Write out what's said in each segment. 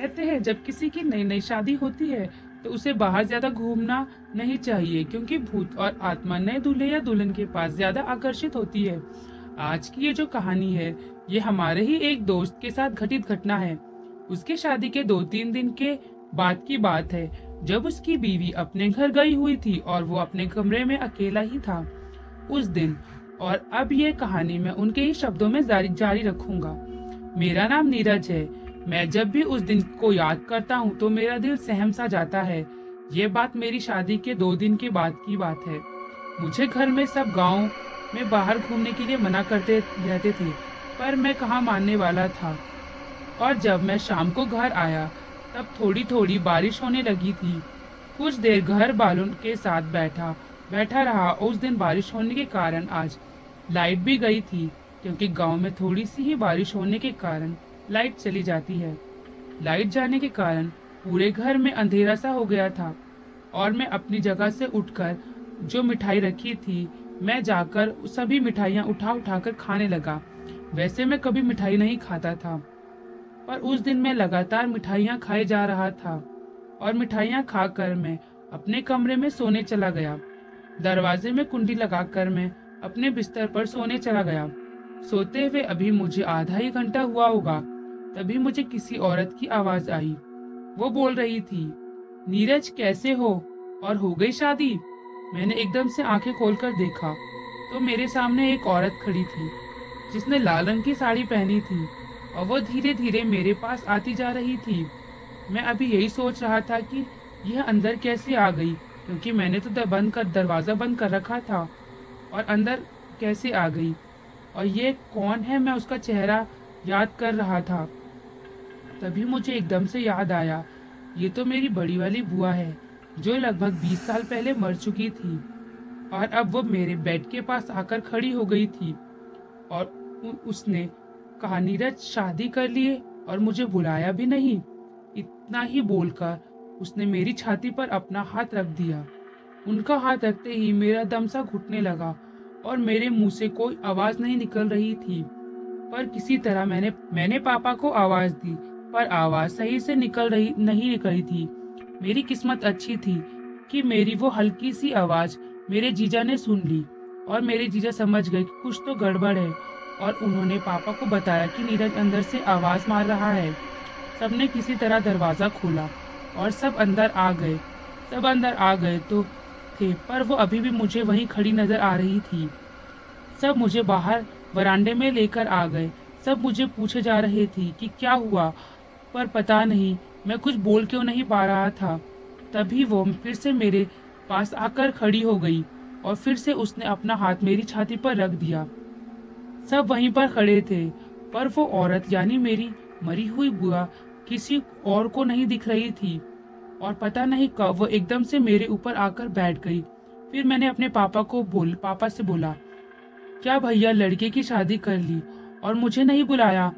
कहते हैं। जब किसी की नई नई शादी होती है तो उसे बाहर ज़्यादा घूमना नहीं चाहिए, क्योंकि भूत और आत्मा नए दूल्हे या दुल्हन के पास ज़्यादा आकर्षित होती है। आज की ये जो कहानी है, ये हमारे ही एक दोस्त के साथ घटित घटना है। उसकी शादी के दो तीन दिन के बाद की बात है, जब उसकी बीवी अपने घर गई हुई थी और वो अपने कमरे में अकेला ही था। उस दिन, और अब ये कहानी मैं उनके ही शब्दों में जारी जारी रखूँगा। मेरा नाम नीरज है मैं जब भी उस दिन को याद करता हूँ तो मेरा दिल सहम सा जाता है। ये बात मेरी शादी के दो दिन के बाद की बात है। मुझे घर में सब गाँव में बाहर घूमने के लिए मना करते रहते थे, पर मैं कहाँ मानने वाला था। और जब मैं शाम को घर आया, तब थोड़ी थोड़ी बारिश होने लगी थी। कुछ देर घर बालों के साथ बैठा बैठा रहा। उस दिन बारिश होने के कारण आज लाइट भी गई थी, क्योंकि गाँव में थोड़ी सी ही बारिश होने के कारण लाइट चली जाती है। लाइट जाने के कारण पूरे घर में अंधेरा सा हो गया था और मैं अपनी जगह से उठकर जो मिठाई रखी थी, मैं जाकर सभी मिठाइयाँ उठा उठा कर खाने लगा। वैसे मैं कभी मिठाई नहीं खाता था, पर उस दिन मैं लगातार मिठाइयाँ खाए जा रहा था और मिठाइयाँ खाकर मैं अपने कमरे में सोने चला गया। दरवाजे में कुंडी लगाकर मैं अपने बिस्तर पर सोने चला गया। सोते हुए अभी मुझे आधा ही घंटा हुआ होगा। तभी मुझे किसी औरत की आवाज़ आई। वो बोल रही थी, नीरज, कैसे हो? और हो गई शादी? मैंने एकदम से आँखें खोलकर देखा तो मेरे सामने एक औरत खड़ी थी, जिसने लाल रंग की साड़ी पहनी थी, और वो धीरे धीरे मेरे पास आती जा रही थी। मैं अभी यही सोच रहा था कि यह अंदर कैसे आ गई, क्योंकि मैंने तो बंद कर, दरवाज़ा बंद कर रखा था, और अंदर कैसे आ गई? और ये कौन है मैं उसका चेहरा याद कर रहा था। तभी मुझे एकदम से याद आया। ये तो मेरी बड़ी वाली बुआ है, जो लगभग बीस साल पहले मर चुकी थी, और अब वो मेरे बेड के पास आकर खड़ी हो गई थी, और उसने कहा, नीरज, शादी कर लिए, और मुझे बुलाया भी नहीं। इतना ही बोलकर उसने मेरी छाती पर अपना हाथ रख दिया। उनका हाथ रखते ही मेरा दम सा घुटने लगा, और मेरे मुँह से कोई आवाज़ नहीं निकल रही थी। पर किसी तरह मैंने मैंने पापा को आवाज़ दी पर आवाज़ सही से निकल रही, नहीं निकली थी। मेरी किस्मत अच्छी थी कि मेरी वो हल्की सी आवाज़ मेरे जीजा ने सुन ली और मेरे जीजा समझ गए कि कुछ तो गड़बड़ है और उन्होंने पापा को बताया कि नीरज अंदर से आवाज़ मार रहा है। सबने किसी तरह दरवाज़ा खोला और सब अंदर आ गए। सब अंदर आ गए तो थे, पर वो अभी भी मुझे वहीं खड़ी नज़र आ रही थी। सब मुझे बाहर वरांडे में लेकर आ गए। सब मुझे पूछे जा रहे थे कि क्या हुआ? पर पता नहीं, मैं कुछ बोल क्यों नहीं पा रहा था। तभी वो फिर से मेरे पास आकर खड़ी हो गई और फिर से उसने अपना हाथ मेरी छाती पर रख दिया। सब वहीं पर खड़े थे, पर वो औरत यानी मेरी मरी हुई बुआ किसी और को नहीं दिख रही थी और पता नहीं कब वो एकदम से मेरे ऊपर आकर बैठ गई। फिर मैंने अपने पापा को बोल, पापा से बोला, क्या भैया लड़के की शादी कर ली और मुझे नहीं बुलाया?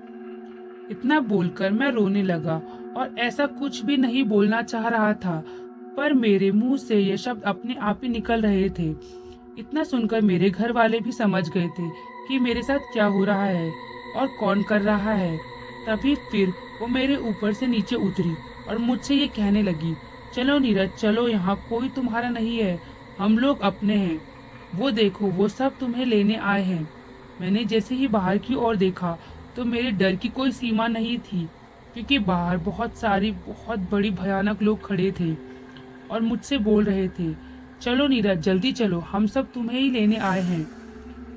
इतना बोलकर मैं रोने लगा और ऐसा कुछ भी नहीं बोलना चाह रहा था, पर मेरे मुँह से ये शब्द अपने आप ही निकल रहे थे। इतना सुनकर मेरे घर वाले भी समझ गए थे कि मेरे साथ क्या हो रहा है और कौन कर रहा है। तभी फिर वो मेरे ऊपर से नीचे उतरी और मुझसे ये कहने लगी, चलो नीरज, चलो, यहाँ कोई तुम्हारा नहीं है, हम लोग अपने हैं। वो देखो, वो सब तुम्हें लेने आए हैं। मैंने जैसे ही बाहर की ओर देखा तो मेरे डर की कोई सीमा नहीं थी, क्योंकि बाहर बहुत सारी, बहुत बड़ी भयानक लोग खड़े थे और मुझसे बोल रहे थे, चलो नीरज, जल्दी चलो, हम सब तुम्हें ही लेने आए हैं।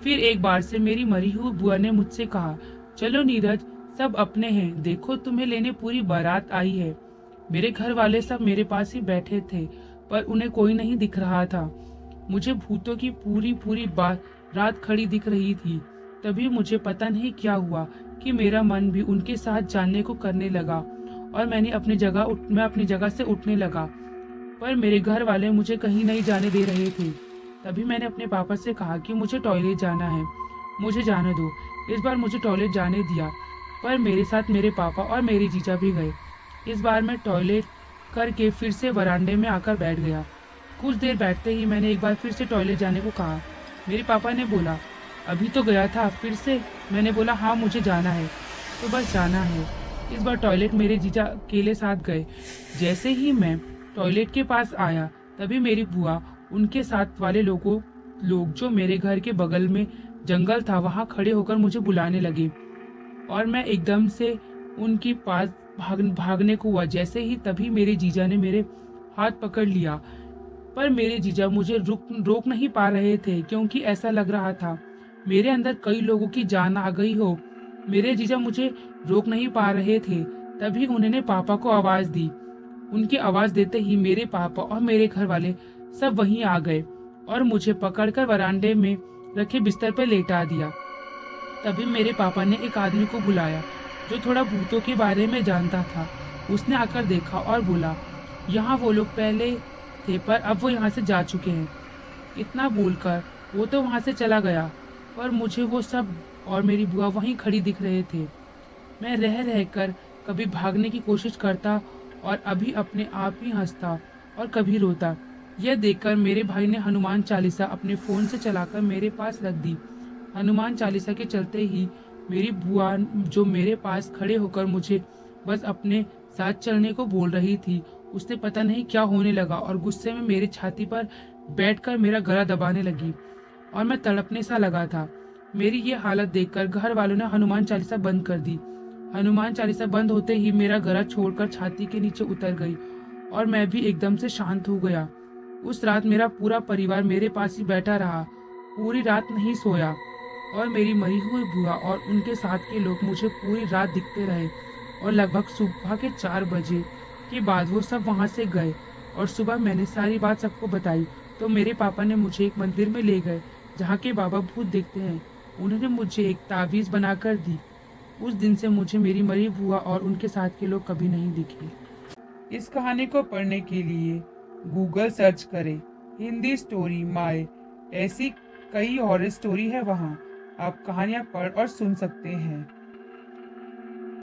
फिर एक बार से मेरी मरी हुई बुआ ने मुझसे कहा, चलो नीरज, सब अपने हैं, देखो तुम्हें लेने पूरी बारात आई है। मेरे घर वाले सब मेरे पास ही बैठे थे, पर उन्हें कोई नहीं दिख रहा था। मुझे भूतों की पूरी पूरी बात रात खड़ी दिख रही थी। तभी मुझे पता नहीं क्या हुआ कि मेरा मन भी उनके साथ जाने को करने लगा और मैंने अपनी जगह उठ, मैं अपनी जगह से उठने लगा। पर मेरे घर वाले मुझे कहीं नहीं जाने दे रहे थे। तभी मैंने अपने पापा से कहा कि मुझे टॉयलेट जाना है। मुझे जाने दो। इस बार मुझे टॉयलेट जाने दिया। पर मेरे साथ मेरे पापा और मेरी जीजा भी गए। इस बार मैं टॉयलेट करके फिर से वरांडे में आकर बैठ गया। कुछ देर बैठते ही मैंने एक बार फिर से टॉयलेट जाने को कहा। मेरे पापा ने बोला अभी तो गया था, फिर से मैंने बोला हाँ मुझे जाना है। तो बस जाना है। इस बार टॉयलेट मेरे जीजा अकेले साथ गए। जैसे ही मैं टॉयलेट के पास आया, तभी मेरी बुआ, उनके साथ वाले लोगों, लोग जो मेरे घर के बगल में जंगल था, वहाँ खड़े होकर मुझे बुलाने लगे। और मैं एकदम से उनके पास भाग, भागने को हुआ। जैसे ही तभी मेरे जीजा ने मेरे हाथ पकड़ लिया। पर मेरे जीजा मुझे रुक, रोक नहीं पा रहे थे, क्योंकि ऐसा लग रहा था मेरे अंदर कई लोगों की जान आ गई हो। मेरे जीजा मुझे रोक नहीं पा रहे थे। तभी उन्होंने पापा को आवाज़ दी। उनकी आवाज़ देते ही मेरे पापा और मेरे घर वाले सब वहीं आ गए और मुझे पकड़कर वरांडे में रखे बिस्तर पर लेटा दिया। तभी मेरे पापा ने एक आदमी को बुलाया, जो थोड़ा भूतों के बारे में जानता था। उसने आकर देखा और बोला, यहाँ वो लोग पहले थे पर अब वो यहाँ से जा चुके हैं। इतना बोलकर वो तो वहाँ से चला गया। पर मुझे वो सब और मेरी बुआ वहीं खड़ी दिख रहे थे। मैं रह रह कर कभी भागने की कोशिश करता और अभी अपने आप ही हंसता और कभी रोता। यह देखकर मेरे भाई ने हनुमान चालीसा अपने फ़ोन से चलाकर मेरे पास रख दी। हनुमान चालीसा के चलते ही मेरी बुआ जो मेरे पास खड़े होकर मुझे बस अपने साथ चलने को बोल रही थी उसने पता नहीं क्या होने लगा और गुस्से में मेरे छाती पर बैठकर मेरा गला दबाने लगी। और मैं तड़पने सा लगा था। मेरी ये हालत देखकर घर वालों ने हनुमान चालीसा बंद कर दी। हनुमान चालीसा बंद होते ही मेरा गला छोड़कर छाती के नीचे उतर गई और मैं भी एकदम से शांत हो गया। उस रात मेरा पूरा परिवार मेरे पास ही बैठा रहा। पूरी रात नहीं सोया और मेरी मरी हुई बुआ और उनके साथ के लोग मुझे पूरी रात दिखते रहे और लगभग सुबह के चार बजे के बाद वो सब वहाँ से गए और सुबह मैंने सारी बात सबको बताई। तो मेरे पापा ने मुझे एक मंदिर में ले गए जहाँ के बाबा भूत देखते हैं, उन्होंने मुझे एक तावीज़ बनाकर दी। उस दिन से मुझे मेरी मरी बुआ और उनके साथ के लोग कभी नहीं दिखे। इस कहानी को पढ़ने के लिए गूगल सर्च करें, हिंदी स्टोरी माए ऐसी कई और स्टोरी है वहाँ। आप कहानियाँ पढ़ और सुन सकते हैं।